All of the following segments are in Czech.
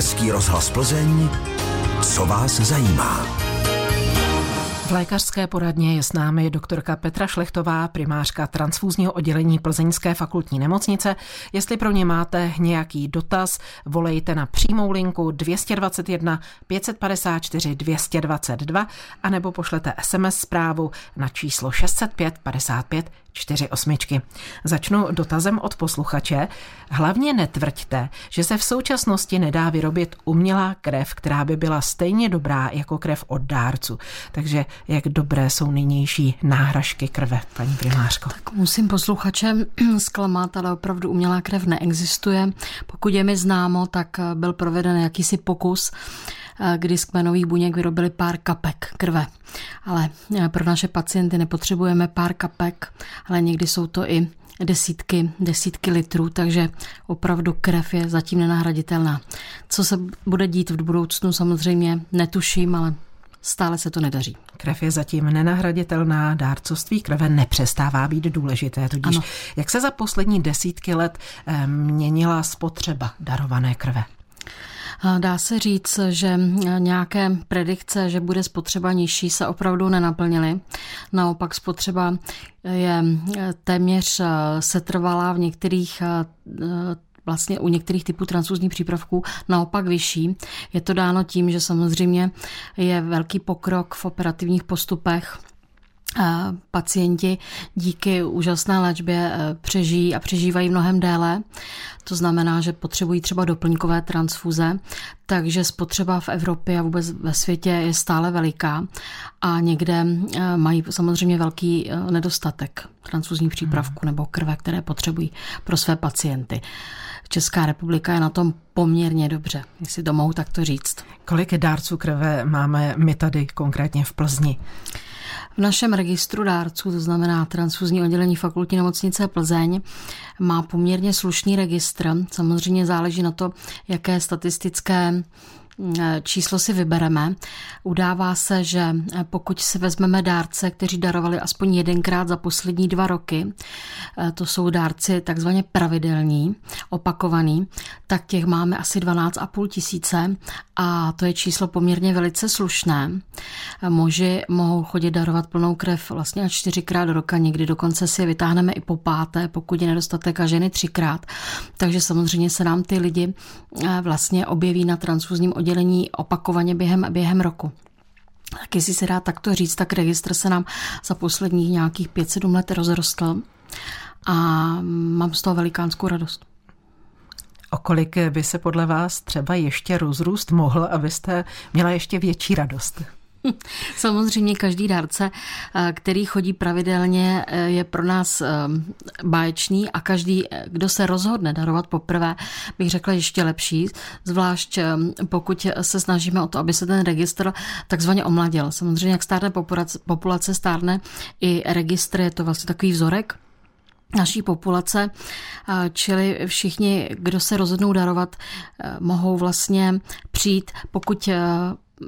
Český rozhlas Plzeň, co vás zajímá. V lékařské poradně je s námi doktorka Petra Šlechtová, primářka transfúzního oddělení Plzeňské fakultní nemocnice. Jestli pro ně máte nějaký dotaz, volejte na přímou linku 221 554 222 anebo pošlete SMS zprávu na číslo 605 55 čtyři osmičky. Začnu dotazem od posluchače. Hlavně netvrďte, že se v současnosti nedá vyrobit umělá krev, která by byla stejně dobrá jako krev od dárců. Takže jak dobré jsou nynější náhražky krve, paní primářko? Tak musím posluchačem zklamat, ale opravdu umělá krev neexistuje. Pokud je mi známo, tak byl proveden jakýsi pokus kdy z kmenových buněk vyrobili pár kapek krve. Ale eh, pro naše pacienty nepotřebujeme pár kapek, ale někdy jsou to i desítky, desítky litrů, takže opravdu krev je zatím nenahraditelná. Co se bude dít v budoucnu, samozřejmě netuším, ale stále se to nedaří. Krev je zatím nenahraditelná, dárcovství krve nepřestává být důležité. Tudíž ano. jak se za poslední desítky let eh, měnila spotřeba darované krve? Dá se říct, že nějaké predikce, že bude spotřeba nižší, se opravdu nenaplnily. Naopak spotřeba je téměř setrvalá v některých vlastně u některých typů transfuzní přípravků naopak vyšší. Je to dáno tím, že samozřejmě je velký pokrok v operativních postupech pacienti díky úžasné léčbě eh, přežijí a přežívají mnohem déle. To znamená, že potřebují třeba doplňkové transfuze, takže spotřeba v Evropě a vůbec ve světě je stále veliká a někde eh, mají samozřejmě velký eh, nedostatek transfuzních přípravků nebo krve, které potřebují pro své pacienty. Česká republika je na tom poměrně dobře, jestli to mohu takto říct. Kolik dárců krve máme my tady konkrétně v Plzni? V našem registru dárců, to znamená transfuzní oddělení fakultní nemocnice Plzeň, má poměrně slušný registr. Samozřejmě záleží na to, jaké statistické číslo si vybereme. Udává se, že eh, pokud si vezmeme dárce, kteří darovali aspoň jedenkrát za poslední dva roky, eh, to jsou dárci takzvaně pravidelní, opakovaný, tak těch máme asi 12,5 tisíce a to je číslo poměrně velice slušné. Muži mohou chodit darovat plnou krev vlastně čtyřikrát do roka, někdy dokonce si je vytáhneme i po páté, pokud je nedostatek a ženy třikrát. Takže samozřejmě se nám ty lidi vlastně objeví na transfuzním oddělení oddělení opakovaně během, během roku. Tak jestli se dá takto říct, tak registr se nám za posledních nějakých 5-7 let rozrostl a mám z toho velikánskou radost. O kolik by se podle vás třeba ještě rozrůst mohl, abyste měla ještě větší radost? Samozřejmě každý dárce, eh, který chodí pravidelně, eh, je pro nás eh, báječný a každý, kdo se rozhodne darovat poprvé, bych řekla ještě lepší, zvlášť pokud se snažíme o to, aby se ten registr takzvaně omladil. Samozřejmě, jak stárne populace, stárne, i registr je to vlastně takový vzorek, naší populace, čili všichni, kdo se rozhodnou darovat, mohou vlastně přijít, pokud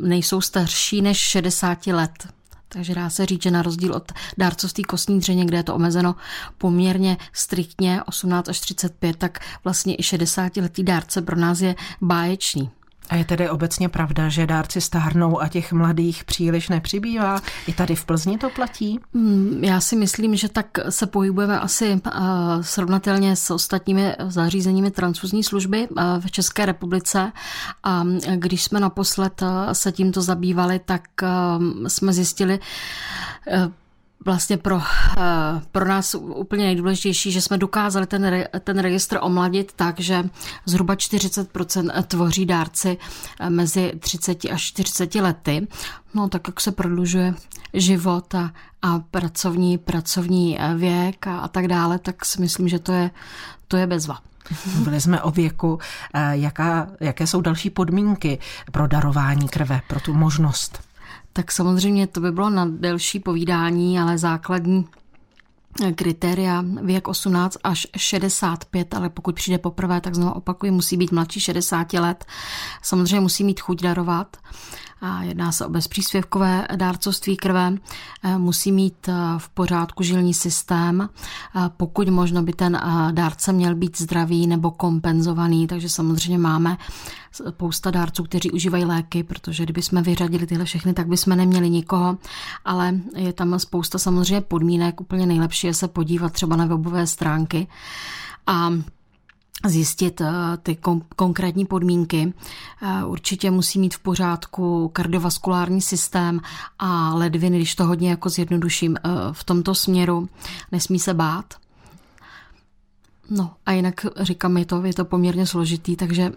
nejsou starší než 60 let. Takže dá se říct, že na rozdíl od dárcovství kostní dřeně, kde je to omezeno poměrně striktně 18 až 35, tak vlastně i 60-letý dárce pro nás je báječný. A je tedy obecně pravda, že dárci stárnou a těch mladých příliš nepřibývá? I tady v Plzni to platí? Hmm, já si myslím, že tak se pohybujeme asi eh, srovnatelně s ostatními zařízeními transfuzní služby eh, v České republice. A když jsme naposled eh, se tímto zabývali, tak jsme zjistili, vlastně pro, eh, pro nás úplně nejdůležitější, že jsme dokázali ten, ten registr omladit tak, že zhruba 40% tvoří dárci eh, mezi 30 až 40 lety. No tak jak se prodlužuje život a, a pracovní, pracovní eh, věk a, a tak dále, tak si myslím, že to je, to je bezva. Mluvili jsme o věku. Jaká, jaké jsou další podmínky pro darování krve, pro tu možnost? Tak samozřejmě to by bylo na delší povídání, ale základní kritéria věk 18 až 65, ale pokud přijde poprvé, tak znovu opakuji, musí být mladší 60 let. Samozřejmě musí mít chuť darovat a jedná se o bezpříspěvkové dárcovství krve, musí mít v pořádku žilní systém, pokud možno by ten dárce měl být zdravý nebo kompenzovaný, takže samozřejmě máme spousta dárců, kteří užívají léky, protože kdyby jsme vyřadili tyhle všechny, tak bychom neměli nikoho, ale je tam spousta samozřejmě podmínek. Úplně nejlepší je se podívat třeba na webové stránky. A zjistit eh, ty konkrétní podmínky. Eh, určitě musí mít v pořádku kardiovaskulární systém a ledviny, když to hodně jako zjednoduším eh, v tomto směru. Nesmí se bát. No a jinak říkám, je to, je to poměrně složitý, takže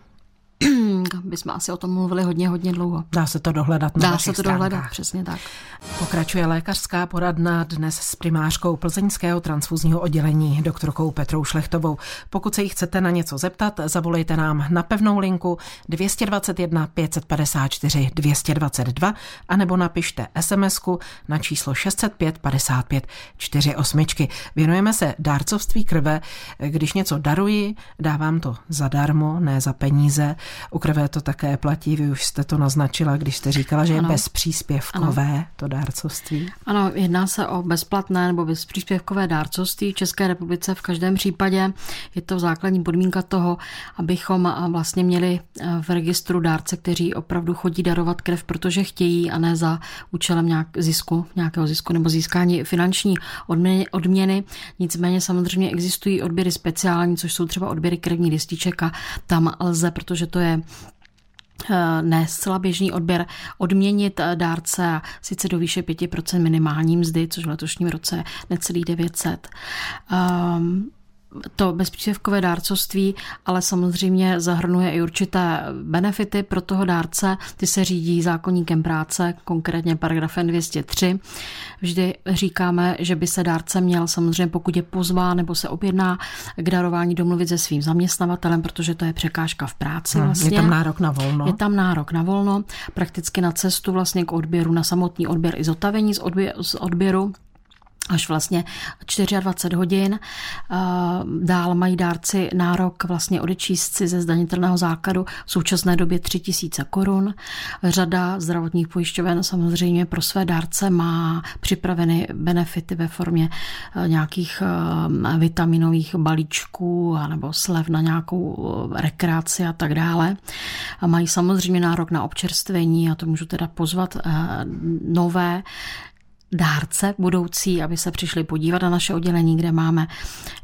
bychom asi o tom mluvili hodně, hodně dlouho. Dá se to dohledat na Dá se to stránkách. dohledat, přesně tak. Pokračuje lékařská poradna dnes s primářkou plzeňského transfuzního oddělení doktorkou Petrou Šlechtovou. Pokud se jí chcete na něco zeptat, zavolejte nám na pevnou linku 221 554 222 anebo napište sms na číslo 605 55 48. Věnujeme se dárcovství krve. Když něco daruji, dávám to zadarmo, ne za peníze. U krve to také platí, vy už jste to naznačila, když jste říkala, že je ano. bezpříspěvkové ano. to dárcovství. Ano, jedná se o bezplatné nebo bezpříspěvkové dárcovství v České republice. V každém případě je to základní podmínka toho, abychom vlastně měli v registru dárce, kteří opravdu chodí darovat krev, protože chtějí a ne za účelem nějak zisku, nějakého zisku nebo získání finanční odměny. odměny. Nicméně samozřejmě existují odběry speciální, což jsou třeba odběry krevní lističek a tam lze, protože to je eh, ne zcela běžný odběr, odměnit eh, dárce sice do výše 5% minimální mzdy, což v letošním roce necelý 900. Um, to bezpříspěvkové dárcovství ale samozřejmě zahrnuje i určité benefity pro toho dárce. Ty se řídí zákonníkem práce, konkrétně paragrafem 203. Vždy říkáme, že by se dárce měl samozřejmě, pokud je pozván nebo se objedná k darování, domluvit se svým zaměstnavatelem, protože to je překážka v práci. Hmm, vlastně. Je tam nárok na volno. Je tam nárok na volno, prakticky na cestu vlastně k odběru, na samotný odběr i zotavení z odběru až vlastně 24 hodin. Dál mají dárci nárok vlastně odečíst si ze zdanitelného základu v současné době 3000 korun. Řada zdravotních pojišťoven samozřejmě pro své dárce má připraveny benefity ve formě e, nějakých e, vitaminových balíčků nebo slev na nějakou rekreaci a tak dále. Mají samozřejmě nárok na občerstvení a to můžu teda pozvat nové dárce budoucí, aby se přišli podívat na naše oddělení, kde máme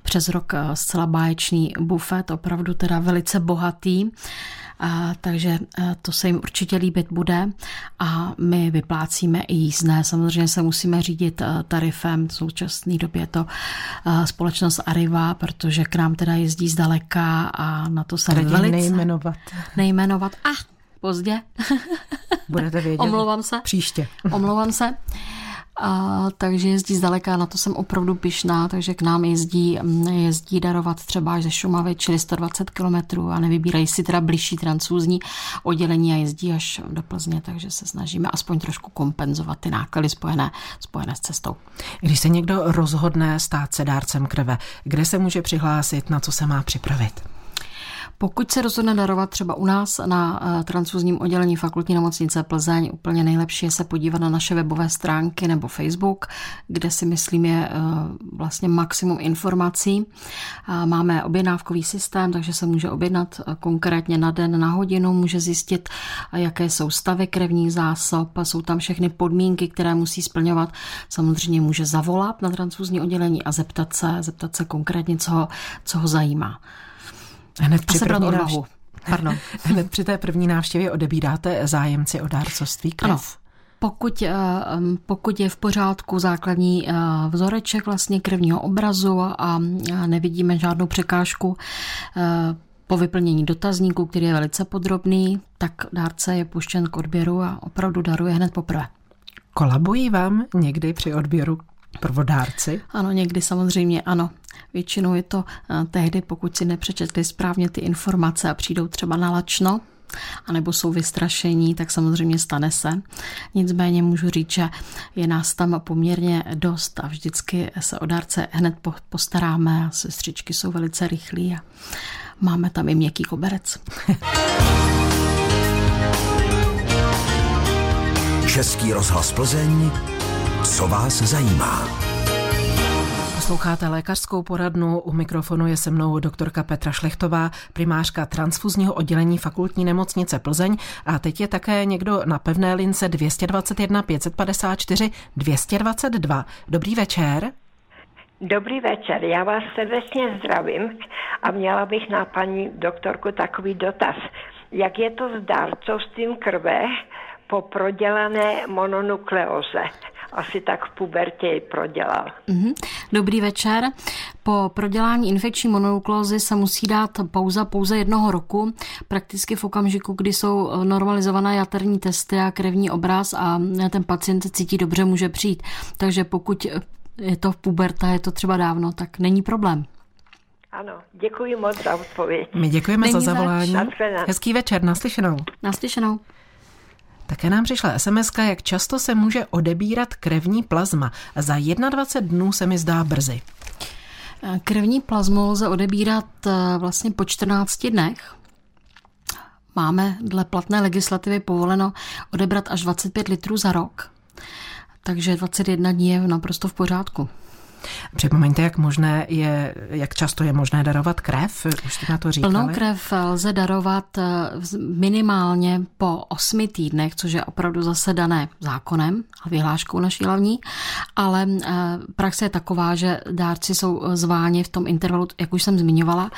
přes rok eh, zcela báječný bufet, opravdu teda velice bohatý. A, takže eh, to se jim určitě líbit bude a my vyplácíme i jízdné. Samozřejmě se musíme řídit eh, tarifem. V současné době to společnost Arriva, protože k nám teda jezdí zdaleka a na to se velice... nejmenovat. Nejmenovat. A ah, pozdě. Budete vědět. Omlouvám se. Příště. Omlouvám se. A, takže jezdí zdaleka, na to jsem opravdu pyšná, takže k nám jezdí, jezdí darovat třeba až ze Šumavy, čili 120 kilometrů a nevybírají si teda blížší transfúzní oddělení a jezdí až do Plzně, takže se snažíme aspoň trošku kompenzovat ty náklady spojené, spojené s cestou. Když se někdo rozhodne stát se dárcem krve, kde se může přihlásit, na co se má připravit? Pokud se rozhodne darovat třeba u nás na eh, transfuzním oddělení fakultní nemocnice Plzeň, úplně nejlepší je se podívat na naše webové stránky nebo Facebook, kde si myslím je eh, vlastně maximum informací. Máme objednávkový systém, takže se může objednat eh, konkrétně na den, na hodinu, může zjistit, jaké jsou stavy krevních zásob, jsou tam všechny podmínky, které musí splňovat. Samozřejmě může zavolat na transfuzní oddělení a zeptat se, zeptat se konkrétně, co ho, co ho zajímá. Hned při, první odvahu. Pardon. Hned při té první návštěvě odebíráte zájemci o dárcovství krev? Ano. Pokud, eh, pokud je v pořádku základní eh, vzoreček vlastně krevního obrazu a nevidíme žádnou překážku eh, po vyplnění dotazníku, který je velice podrobný, tak dárce je puštěn k odběru a opravdu daruje hned poprvé. Kolabují vám někdy při odběru prvodárci? Ano, někdy samozřejmě ano. Většinou je to eh, tehdy, pokud si nepřečetli správně ty informace a přijdou třeba na lačno, anebo jsou vystrašení, tak samozřejmě stane se. Nicméně můžu říct, že je nás tam poměrně dost a vždycky se o dárce hned postaráme a sestřičky jsou velice rychlí a máme tam i měkký koberec. Český rozhlas Plzeň, co vás zajímá. Posloucháte lékařskou poradnu, u mikrofonu je se mnou doktorka Petra Šlechtová, primářka transfuzního oddělení fakultní nemocnice Plzeň a teď je také někdo na pevné lince 221 554 222. Dobrý večer. Dobrý večer, já vás srdečně zdravím a měla bych na paní doktorku takový dotaz. Jak je to s dárcovstvím krve po prodělané mononukleóze? Asi tak v pubertě prodělal. Mm-hmm. Dobrý večer. Po prodělání infekční mononukleózy se musí dát pauza pouze jednoho roku, prakticky v okamžiku, kdy jsou normalizované jaterní testy a krevní obraz a ten pacient se cítí dobře, může přijít. Takže pokud je to v puberta, je to třeba dávno, tak není problém. Ano, děkuji moc za odpověď. My děkujeme Není za zavolání. Hezký večer, naslyšenou. Naslyšenou. Také nám přišla sms jak často se může odebírat krevní plazma. Za 21 dnů se mi zdá brzy. Krevní plazmu lze odebírat eh, vlastně po 14 dnech. Máme dle platné legislativy povoleno odebrat až 25 litrů za rok. Takže 21 dní je naprosto v pořádku. Připomeňte, jak možné je, jak často je možné darovat krev, už jste na to říkali. Plnou krev lze darovat eh, minimálně po osmi týdnech, což je opravdu zase dané zákonem a vyhláškou naší hlavní, ale eh, praxe je taková, že dárci jsou zváni v tom intervalu, jak už jsem zmiňovala,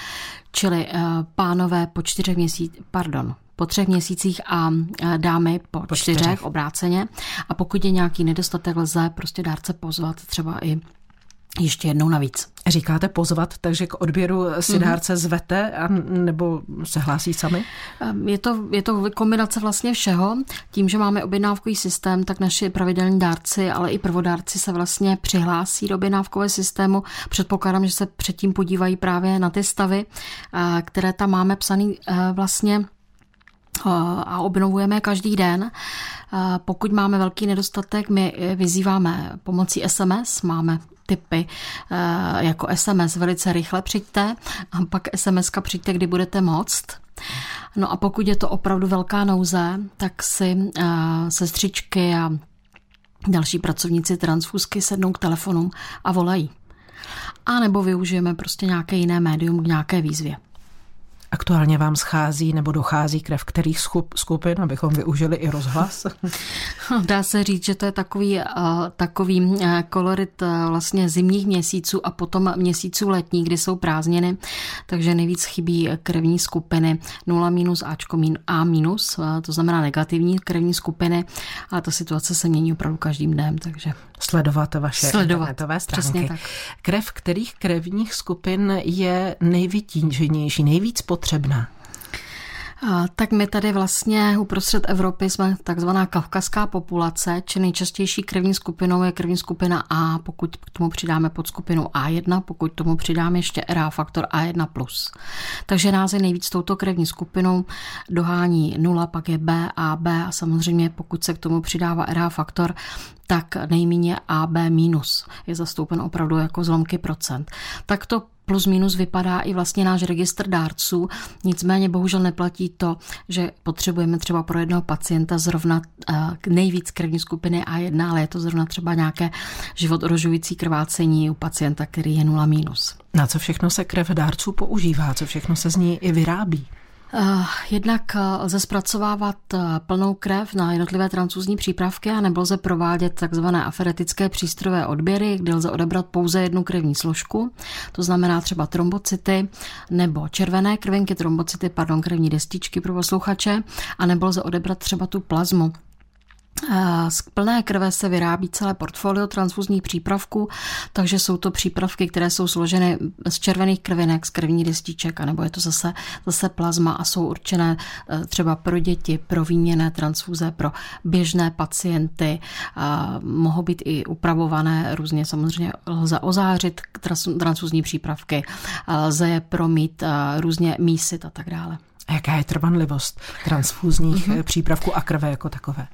čili eh, pánové po čtyřech měsících, pardon, po třech měsících a dámy po, po čtyřech, čtyřech obráceně. A pokud je nějaký nedostatek, lze prostě dárce pozvat třeba i ještě jednou navíc. Říkáte pozvat, takže k odběru si dárce zvete a, nebo se hlásí sami? Je to, je to kombinace vlastně všeho. Tím, že máme objednávkový systém, tak naši pravidelní dárci, ale i prvodárci se vlastně přihlásí do objednávkového systému. Předpokládám, že se předtím podívají právě na ty stavy, které tam máme psaný vlastně a obnovujeme každý den. Pokud máme velký nedostatek, my vyzýváme pomocí SMS, máme typy jako SMS velice rychle přijďte a pak SMS-ka přijďte, kdy budete moct. No a pokud je to opravdu velká nouze, tak si sestřičky a další pracovníci transfusky sednou k telefonům a volají. A nebo využijeme prostě nějaké jiné médium k nějaké výzvě. Aktuálně vám schází nebo dochází krev kterých skupin, abychom využili i rozhlas? Dá se říct, že to je takový, takový kolorit vlastně zimních měsíců a potom měsíců letní, kdy jsou prázdniny, takže nejvíc chybí krevní skupiny 0 minus Ačko A minus, to znamená negativní krevní skupiny a ta situace se mění opravdu každým dnem, takže sledovat vaše sledovat, internetové stránky. Přesně tak. Krev kterých krevních skupin je nejvytíženější, nejvíc potřebná? Tak my tady vlastně uprostřed Evropy jsme takzvaná kavkazská populace, či nejčastější krevní skupinou je krevní skupina A, pokud k tomu přidáme pod skupinu A1, pokud k tomu přidáme ještě RA faktor A1+. Takže nás je nejvíc touto krevní skupinou, dohání 0, pak je B, AB a samozřejmě pokud se k tomu přidává RA faktor, tak nejméně AB minus je zastoupen opravdu jako zlomky procent. Tak to plus minus vypadá i vlastně náš registr dárců. Nicméně bohužel neplatí to, že potřebujeme třeba pro jednoho pacienta zrovna nejvíc krevní skupiny A1, ale je to zrovna třeba nějaké život ohrožující krvácení u pacienta, který je 0 minus. Na co všechno se krev dárců používá? Co všechno se z ní i vyrábí? Jednak lze zpracovávat plnou krev na jednotlivé transfuzní přípravky a nebo lze provádět takzvané aferetické přístrojové odběry, kde lze odebrat pouze jednu krevní složku, to znamená třeba trombocyty nebo červené krvinky, trombocyty, pardon, krevní destičky pro posluchače, a nebo lze odebrat třeba tu plazmu, z plné krve se vyrábí celé portfolio transfuzních přípravků, takže jsou to přípravky, které jsou složeny z červených krvinek, z krevní destiček, anebo je to zase, zase plazma a jsou určené eh, třeba pro děti, pro výměné transfuze, pro běžné pacienty. Mohou být i upravované různě, samozřejmě lze ozářit transfuzní přípravky, lze je promít, různě mísit a tak dále. A jaká je trvanlivost transfuzních mm-hmm. přípravků a krve jako takové?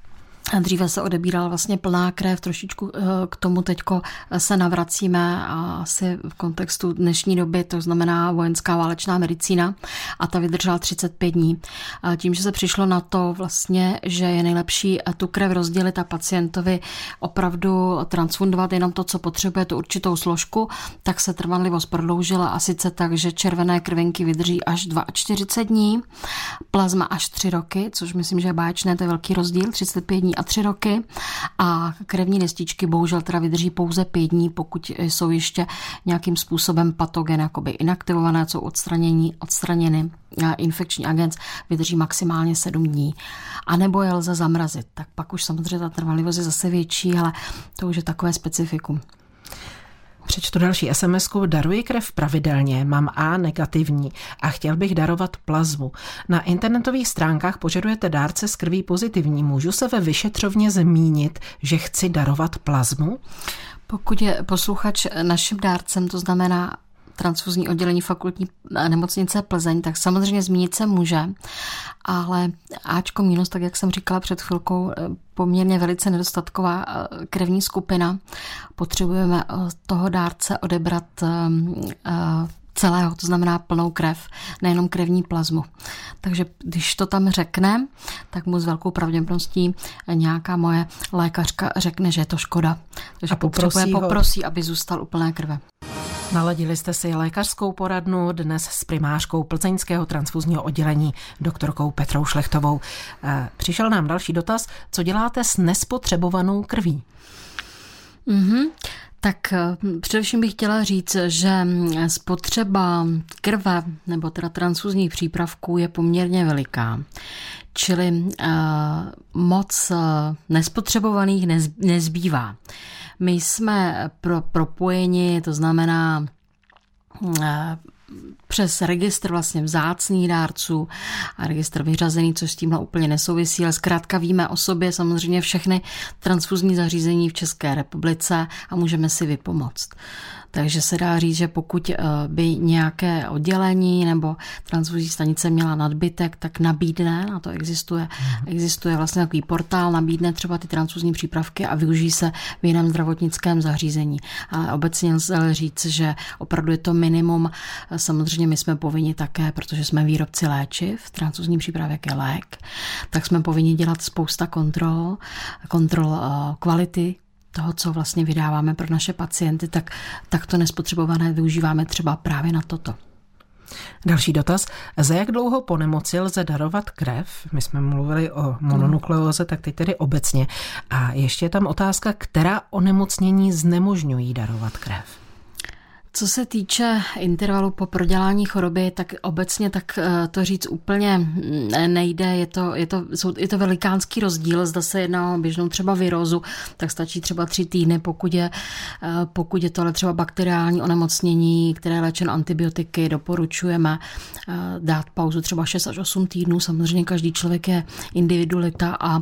Dříve se odebírala vlastně plná krev, trošičku eh, k tomu teďko se navracíme a asi v kontextu dnešní doby, to znamená vojenská válečná medicína a ta vydržela 35 dní. Tím, že se přišlo na to vlastně, že je nejlepší tu krev rozdělit a pacientovi opravdu transfundovat jenom to, co potřebuje, tu určitou složku, tak se trvanlivost prodloužila a sice tak, že červené krvinky vydrží až 42 dní, plazma až 3 roky, což myslím, že je báječné, to je velký rozdíl, 35 dní a tři roky a krevní destičky bohužel teda vydrží pouze pět dní, pokud jsou ještě nějakým způsobem patogen jakoby inaktivované, jsou odstranění, odstraněny infekční agent vydrží maximálně 7 dní. A nebo je lze zamrazit, tak pak už samozřejmě ta trvanlivost je zase větší, ale to už je takové specifikum. Přečtu další sms -ku. Daruji krev pravidelně, mám A negativní a chtěl bych darovat plazmu. Na internetových stránkách požadujete dárce z krví pozitivní. Můžu se ve vyšetřovně zmínit, že chci darovat plazmu? Pokud je posluchač naším dárcem, to znamená transfuzní oddělení fakultní nemocnice Plzeň, tak samozřejmě zmínit se může, ale Ačko minus, tak jak jsem říkala před chvilkou, poměrně velice nedostatková eh, krevní skupina. Potřebujeme eh, toho dárce odebrat eh, celého, to znamená plnou krev, nejenom krevní plazmu. Takže když to tam řekne, tak mu s velkou pravděpodobností nějaká moje lékařka řekne, že je to škoda. Takže a poprosí, poprosí, aby zůstal úplné krve. Naladili jste si lékařskou poradnu dnes s primářkou plzeňského transfuzního oddělení doktorkou Petrou Šlechtovou. Eh, přišel nám další dotaz, co děláte s nespotřebovanou krví? Mm-hmm. Tak eh, především bych chtěla říct, že spotřeba krve nebo teda transfuzních přípravků je poměrně veliká. Čili uh, moc uh, nespotřebovaných nez, nezbývá. My jsme pro, propojeni, to znamená eh, přes registr vlastně vzácných dárců a registr vyřazený, což s tímhle úplně nesouvisí, ale zkrátka víme o sobě samozřejmě všechny transfuzní zařízení v České republice a můžeme si vypomoct. Takže se dá říct, že pokud eh, by nějaké oddělení nebo transfuzní stanice měla nadbytek, tak nabídne, na to existuje, mm. existuje vlastně takový portál, nabídne třeba ty transfuzní přípravky a využijí se v jiném zdravotnickém zařízení. Ale obecně lze říct, že opravdu je to minimum. Samozřejmě my jsme povinni také, protože jsme výrobci léčiv, transfuzní přípravek je lék, tak jsme povinni dělat spousta kontrol, kontrol eh, kvality toho, co vlastně vydáváme pro naše pacienty, tak, tak to nespotřebované využíváme třeba právě na toto. Další dotaz. Za jak dlouho po nemoci lze darovat krev? My jsme mluvili o mononukleóze, tak teď tedy obecně. A ještě je tam otázka, která onemocnění znemožňují darovat krev? Co se týče intervalu po prodělání choroby, tak obecně tak eh, to říct úplně nejde. Je to, je to, je to velikánský rozdíl. Zda se jedná o běžnou třeba virózu, tak stačí třeba tři týdny. Pokud je, eh, pokud je tohle třeba bakteriální onemocnění, které je léčeno antibiotiky, doporučujeme eh, dát pauzu třeba 6 až 8 týdnů. Samozřejmě každý člověk je individualita a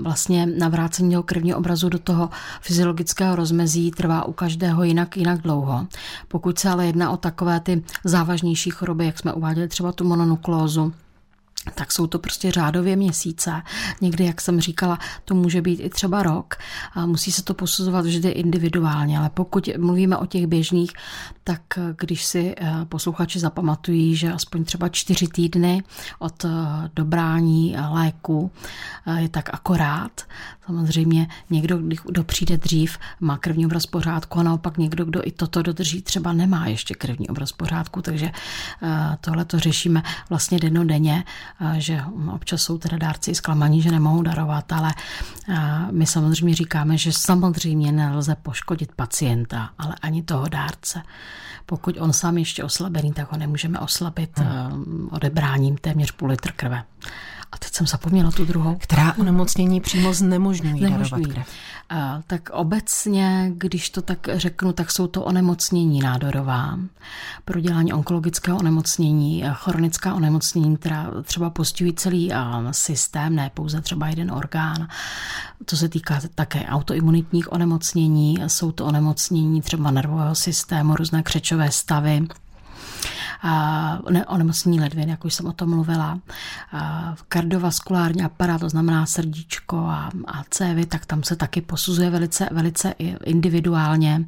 vlastně navrácení toho krevního obrazu do toho fyziologického rozmezí trvá u každého jinak, jinak dlouho. Pokud se ale jedná o takové ty závažnější choroby, jak jsme uváděli třeba tu mononuklózu, tak jsou to prostě řádově měsíce. Někdy, jak jsem říkala, to může být i třeba rok. A musí se to posuzovat vždy individuálně, ale pokud mluvíme o těch běžných, tak když si eh, posluchači zapamatují, že aspoň třeba čtyři týdny od eh, dobrání léku eh, je tak akorát. Samozřejmě někdo, kdo přijde dřív, má krevní obraz pořádku a naopak někdo, kdo i toto dodrží, třeba nemá ještě krevní obraz pořádku, takže tohle to řešíme vlastně denodenně že občas jsou teda dárci zklamaní, že nemohou darovat, ale my samozřejmě říkáme, že samozřejmě nelze poškodit pacienta, ale ani toho dárce. Pokud on sám ještě oslabený, tak ho nemůžeme oslabit hmm. odebráním téměř půl litr krve. A teď jsem zapomněla tu druhou. Která onemocnění přímo znemožňují, znemožňují. darovat krev? tak obecně, když to tak řeknu, tak jsou to onemocnění nádorová, prodělání onkologického onemocnění, chronická onemocnění, která třeba postihují celý systém, ne pouze třeba jeden orgán. To se týká také autoimunitních onemocnění, jsou to onemocnění třeba nervového systému, různé křečové stavy, onemocnění ledvin, jak už jsem o tom mluvila, kardiovaskulární aparát, to znamená srdíčko a, a cévy, tak tam se taky posuzuje velice, velice individuálně.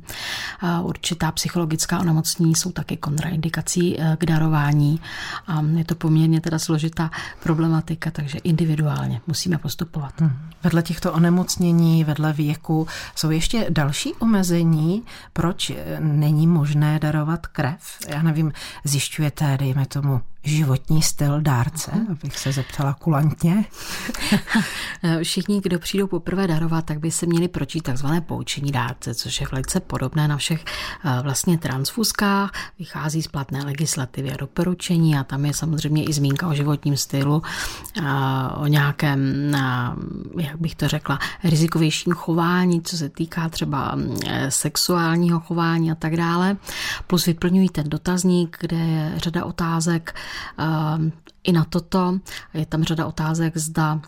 Určitá psychologická onemocnění jsou taky kontraindikací e, k darování a je to poměrně teda složitá problematika, takže individuálně musíme postupovat. Hmm. Vedle těchto onemocnění, vedle věku, jsou ještě další omezení, proč není možné darovat krev? Já nevím, zjišťujete, dejme tomu, životní styl dárce, mhm. abych se zeptala kulantně. Všichni, kdo přijdou poprvé darovat, tak by se měli pročít takzvané poučení dárce, což je velice podobné na všech eh, vlastně transfuzkách, vychází z platné legislativy a doporučení a tam je samozřejmě i zmínka o životním stylu, eh, o nějakém, eh, jak bych to řekla, rizikovějším chování, co se týká třeba mm, sexuálního chování a tak dále. Plus vyplňují ten dotazník, kde je řada otázek, i na toto. Je tam řada otázek, zda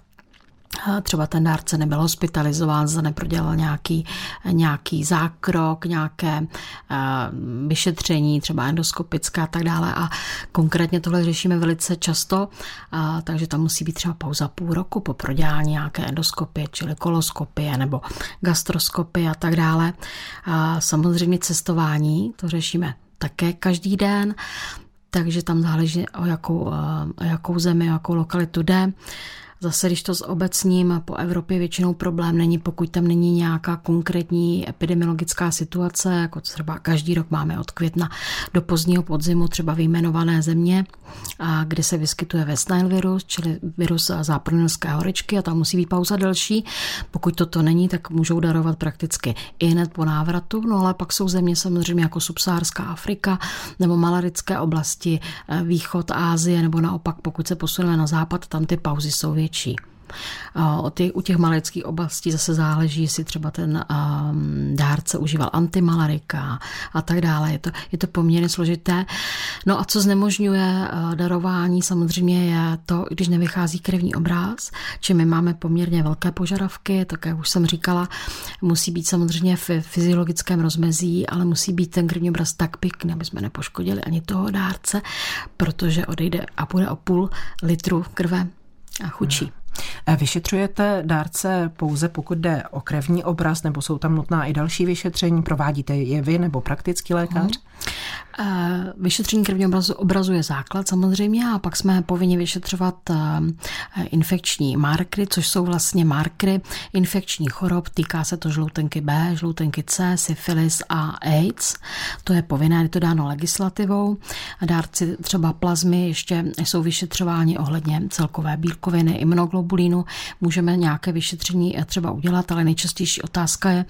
eh, třeba ten dárce nebyl hospitalizován, zda neprodělal nějaký, nějaký zákrok, nějaké uh, vyšetření, třeba endoskopické a tak dále. A konkrétně tohle řešíme velice často, takže tam musí být třeba pauza půl roku po prodělání nějaké endoskopie, čili koloskopie nebo gastroskopie a tak dále. Uh, samozřejmě cestování, to řešíme také každý den takže tam záleží, o jakou, o jakou zemi, o jakou lokalitu jde. Zase, když to s obecním po Evropě většinou problém není, pokud tam není nějaká konkrétní epidemiologická situace, jako třeba každý rok máme od května do pozdního podzimu třeba vyjmenované země, kde se vyskytuje West Nile virus, čili virus západnilské horečky a tam musí být pauza delší. Pokud toto není, tak můžou darovat prakticky i hned po návratu, no ale pak jsou země samozřejmě jako subsárská Afrika nebo malarické oblasti, eh, východ Ázie nebo naopak, pokud se posuneme na západ, tam ty pauzy jsou větší větší. O těch, u těch malických oblastí zase záleží, jestli třeba ten um, dárce užíval antimalarika a tak dále. Je to, je to poměrně složité. No a co znemožňuje uh, darování, samozřejmě je to, když nevychází krevní obraz, či my máme poměrně velké požadavky, tak jak už jsem říkala, musí být samozřejmě v fyziologickém rozmezí, ale musí být ten krevní obraz tak pěkný, aby jsme nepoškodili ani toho dárce, protože odejde a bude o půl litru krve a chučí. Vyšetřujete dárce pouze pokud jde o krevní obraz, nebo jsou tam nutná i další vyšetření? Provádíte je vy nebo praktický lékař? Hmm. Vyšetření krevního obrazu, obrazu je základ samozřejmě a pak jsme povinni vyšetřovat infekční markry, což jsou vlastně markry infekčních chorob. Týká se to žloutenky B, žloutenky C, syfilis a AIDS. To je povinné, je to dáno legislativou. Dárci třeba plazmy ještě jsou vyšetřováni ohledně celkové bílkoviny, imunoglobulínu. Můžeme nějaké vyšetření třeba udělat, ale nejčastější otázka je,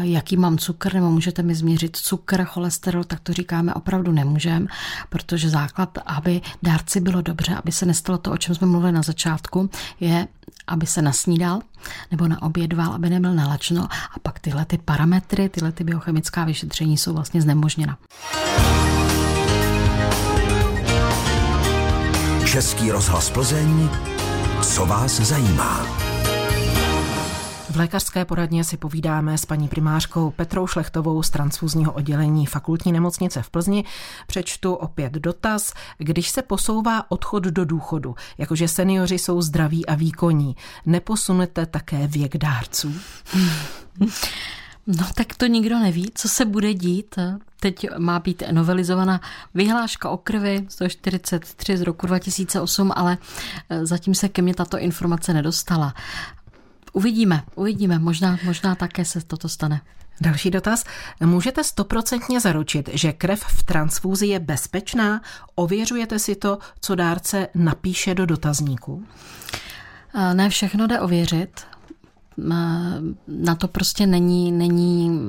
jaký mám cukr, nebo můžete mi změřit cukr, cholesterol, tak to říkáme opravdu nemůžeme, protože základ, aby dárci bylo dobře, aby se nestalo to, o čem jsme mluvili na začátku, je, aby se nasnídal nebo naobědval, aby nebyl nalačno a pak tyhle ty parametry, tyhle ty biochemická vyšetření jsou vlastně znemožněna. Český rozhlas Plzeň, co vás zajímá. V lékařské poradně si povídáme s paní primářkou Petrou Šlechtovou z transfuzního oddělení fakultní nemocnice v Plzni. Přečtu opět dotaz. Když se posouvá odchod do důchodu, jakože seniori jsou zdraví a výkonní, neposunete také věk dárců? No tak to nikdo neví, co se bude dít. Teď má být novelizovaná vyhláška o krvi 143 z roku 2008, ale eh, zatím se ke mně tato informace nedostala. Uvidíme, uvidíme, možná, možná také se toto stane. Další dotaz. Můžete stoprocentně zaručit, že krev v transfúzi je bezpečná? Ověřujete si to, co dárce napíše do dotazníku? Ne všechno jde ověřit na to prostě není, není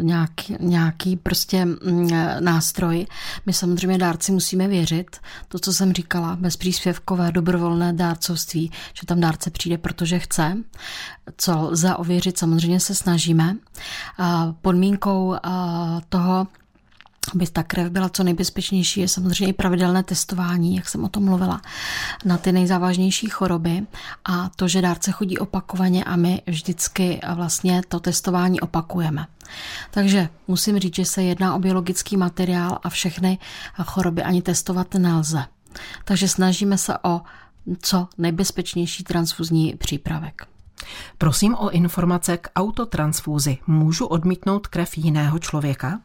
nějaký, nějaký prostě mm, nástroj. My samozřejmě dárci musíme věřit. To, co jsem říkala, bezpříspěvkové dobrovolné dárcovství, že tam dárce přijde, protože chce. Co lze ověřit, samozřejmě se snažíme. Podmínkou toho, aby ta krev byla co nejbezpečnější, je samozřejmě i pravidelné testování, jak jsem o tom mluvila, na ty nejzávažnější choroby a to, že dárce chodí opakovaně a my vždycky vlastně to testování opakujeme. Takže musím říct, že se jedná o biologický materiál a všechny choroby ani testovat nelze. Takže snažíme se o co nejbezpečnější transfuzní přípravek. Prosím o informace k autotransfúzi. Můžu odmítnout krev jiného člověka?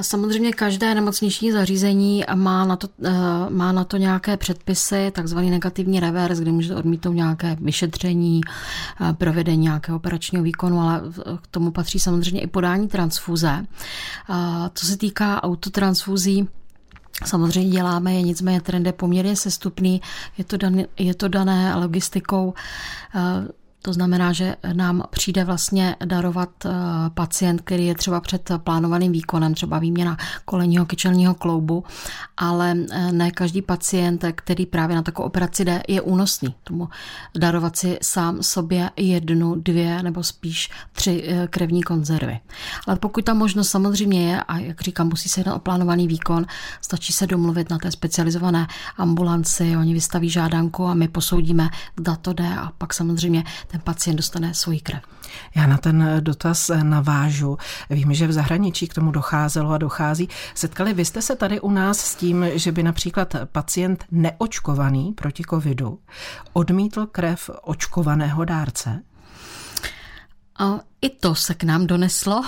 Samozřejmě každé nemocniční zařízení má na to, eh, má na to nějaké předpisy, takzvaný negativní revers, kdy můžete odmítnout nějaké vyšetření, eh, provedení nějakého operačního výkonu, ale k tomu patří samozřejmě i podání transfuze. Co se týká autotransfuzí, Samozřejmě děláme je, nicméně trend je poměrně sestupný, je to, dané, je to dané logistikou eh, to znamená, že nám přijde vlastně darovat eh, pacient, který je třeba před plánovaným výkonem, třeba výměna kolenního kyčelního kloubu, ale eh, ne každý pacient, který právě na takovou operaci jde, je únosný. Tomu darovat si sám sobě jednu, dvě nebo spíš tři eh, krevní konzervy. Ale pokud ta možnost samozřejmě je, a jak říkám, musí se jednat o plánovaný výkon, stačí se domluvit na té specializované ambulanci, oni vystaví žádanku a my posoudíme, zda to jde a pak samozřejmě ten pacient dostane svoji krev. Já na ten dotaz navážu. Vím, že v zahraničí k tomu docházelo a dochází. Setkali vy jste se tady u nás s tím, že by například pacient neočkovaný proti covidu odmítl krev očkovaného dárce? I to se k nám doneslo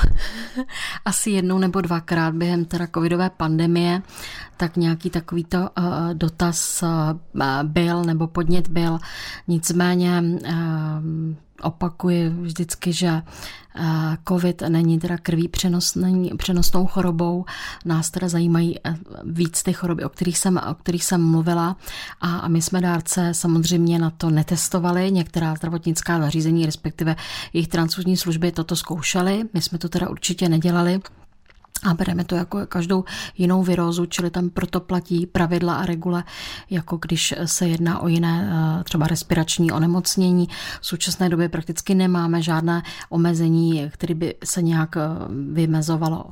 asi jednou nebo dvakrát během teda covidové pandemie, tak nějaký takovýto uh, dotaz uh, byl nebo podnět byl. Nicméně uh, opakuji vždycky, že eh, COVID není teda krví přenosnou chorobou. Nás teda zajímají eh, víc ty choroby, o kterých jsem, o kterých jsem mluvila a, a my jsme dárce samozřejmě na to netestovali. Některá zdravotnická zařízení, respektive jejich transfuzní služby toto zkoušely. My jsme to teda určitě nedělali a bereme to jako každou jinou virózu, čili tam proto platí pravidla a regule, jako když se jedná o jiné eh, třeba respirační onemocnění. V současné době prakticky nemáme žádné omezení, které by se nějak eh, vymezovalo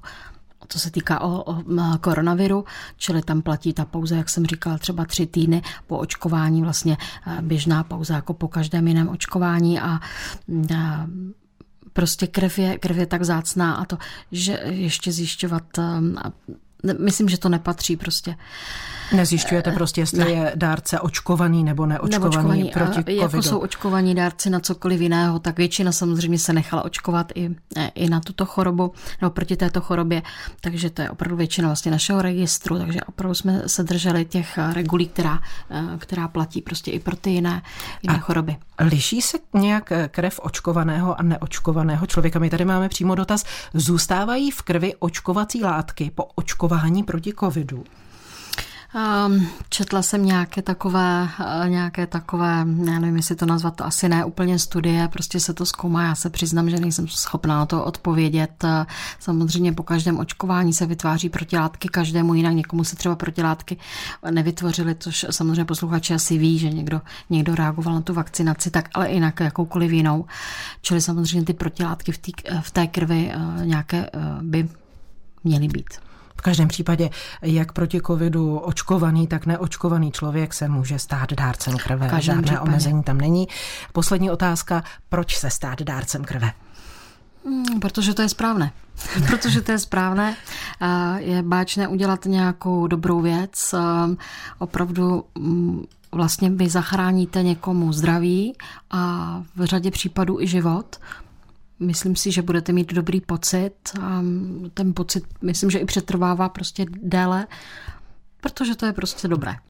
co se týká o, o koronaviru, čili tam platí ta pauza, jak jsem říkala, třeba tři týdny po očkování, vlastně eh, běžná pauza jako po každém jiném očkování a, a prostě krev je, krev je tak zácná a to, že ještě zjišťovat, um, myslím, že to nepatří prostě. Nezjišťujete prostě, jestli ne. je dárce očkovaný nebo neočkovaný nebo proti covidu. Jako jsou očkovaní dárci na cokoliv jiného, tak většina samozřejmě se nechala očkovat i, i na tuto chorobu, nebo proti této chorobě, takže to je opravdu většina vlastně našeho registru, takže opravdu jsme se drželi těch regulí, která, která platí prostě i pro ty jiné, jiné a choroby. Liší se nějak krev očkovaného a neočkovaného člověka? My tady máme přímo dotaz. Zůstávají v krvi očkovací látky po očkování proti covidu? Um, četla jsem nějaké takové, uh, nějaké takové, já nevím, jestli to nazvat, to asi ne úplně studie, prostě se to zkoumá, já se přiznám, že nejsem schopná na to odpovědět. Uh, samozřejmě po každém očkování se vytváří protilátky každému jinak, někomu se třeba protilátky nevytvořily, což samozřejmě posluchači asi ví, že někdo, někdo reagoval na tu vakcinaci, tak ale jinak jakoukoliv jinou. Čili samozřejmě ty protilátky v, tý, v té krvi nějaké by měly být. V každém případě, jak proti covidu očkovaný, tak neočkovaný člověk se může stát dárcem krve. Žádné případě. omezení tam není. Poslední otázka, proč se stát dárcem krve? Hmm, protože to je správné. Protože to je správné. Je báčné udělat nějakou dobrou věc. Opravdu mm, vlastně vy zachráníte někomu zdraví a v řadě případů i život, Myslím si, že budete mít dobrý pocit a ten pocit myslím, že i přetrvává prostě déle, protože to je prostě dobré.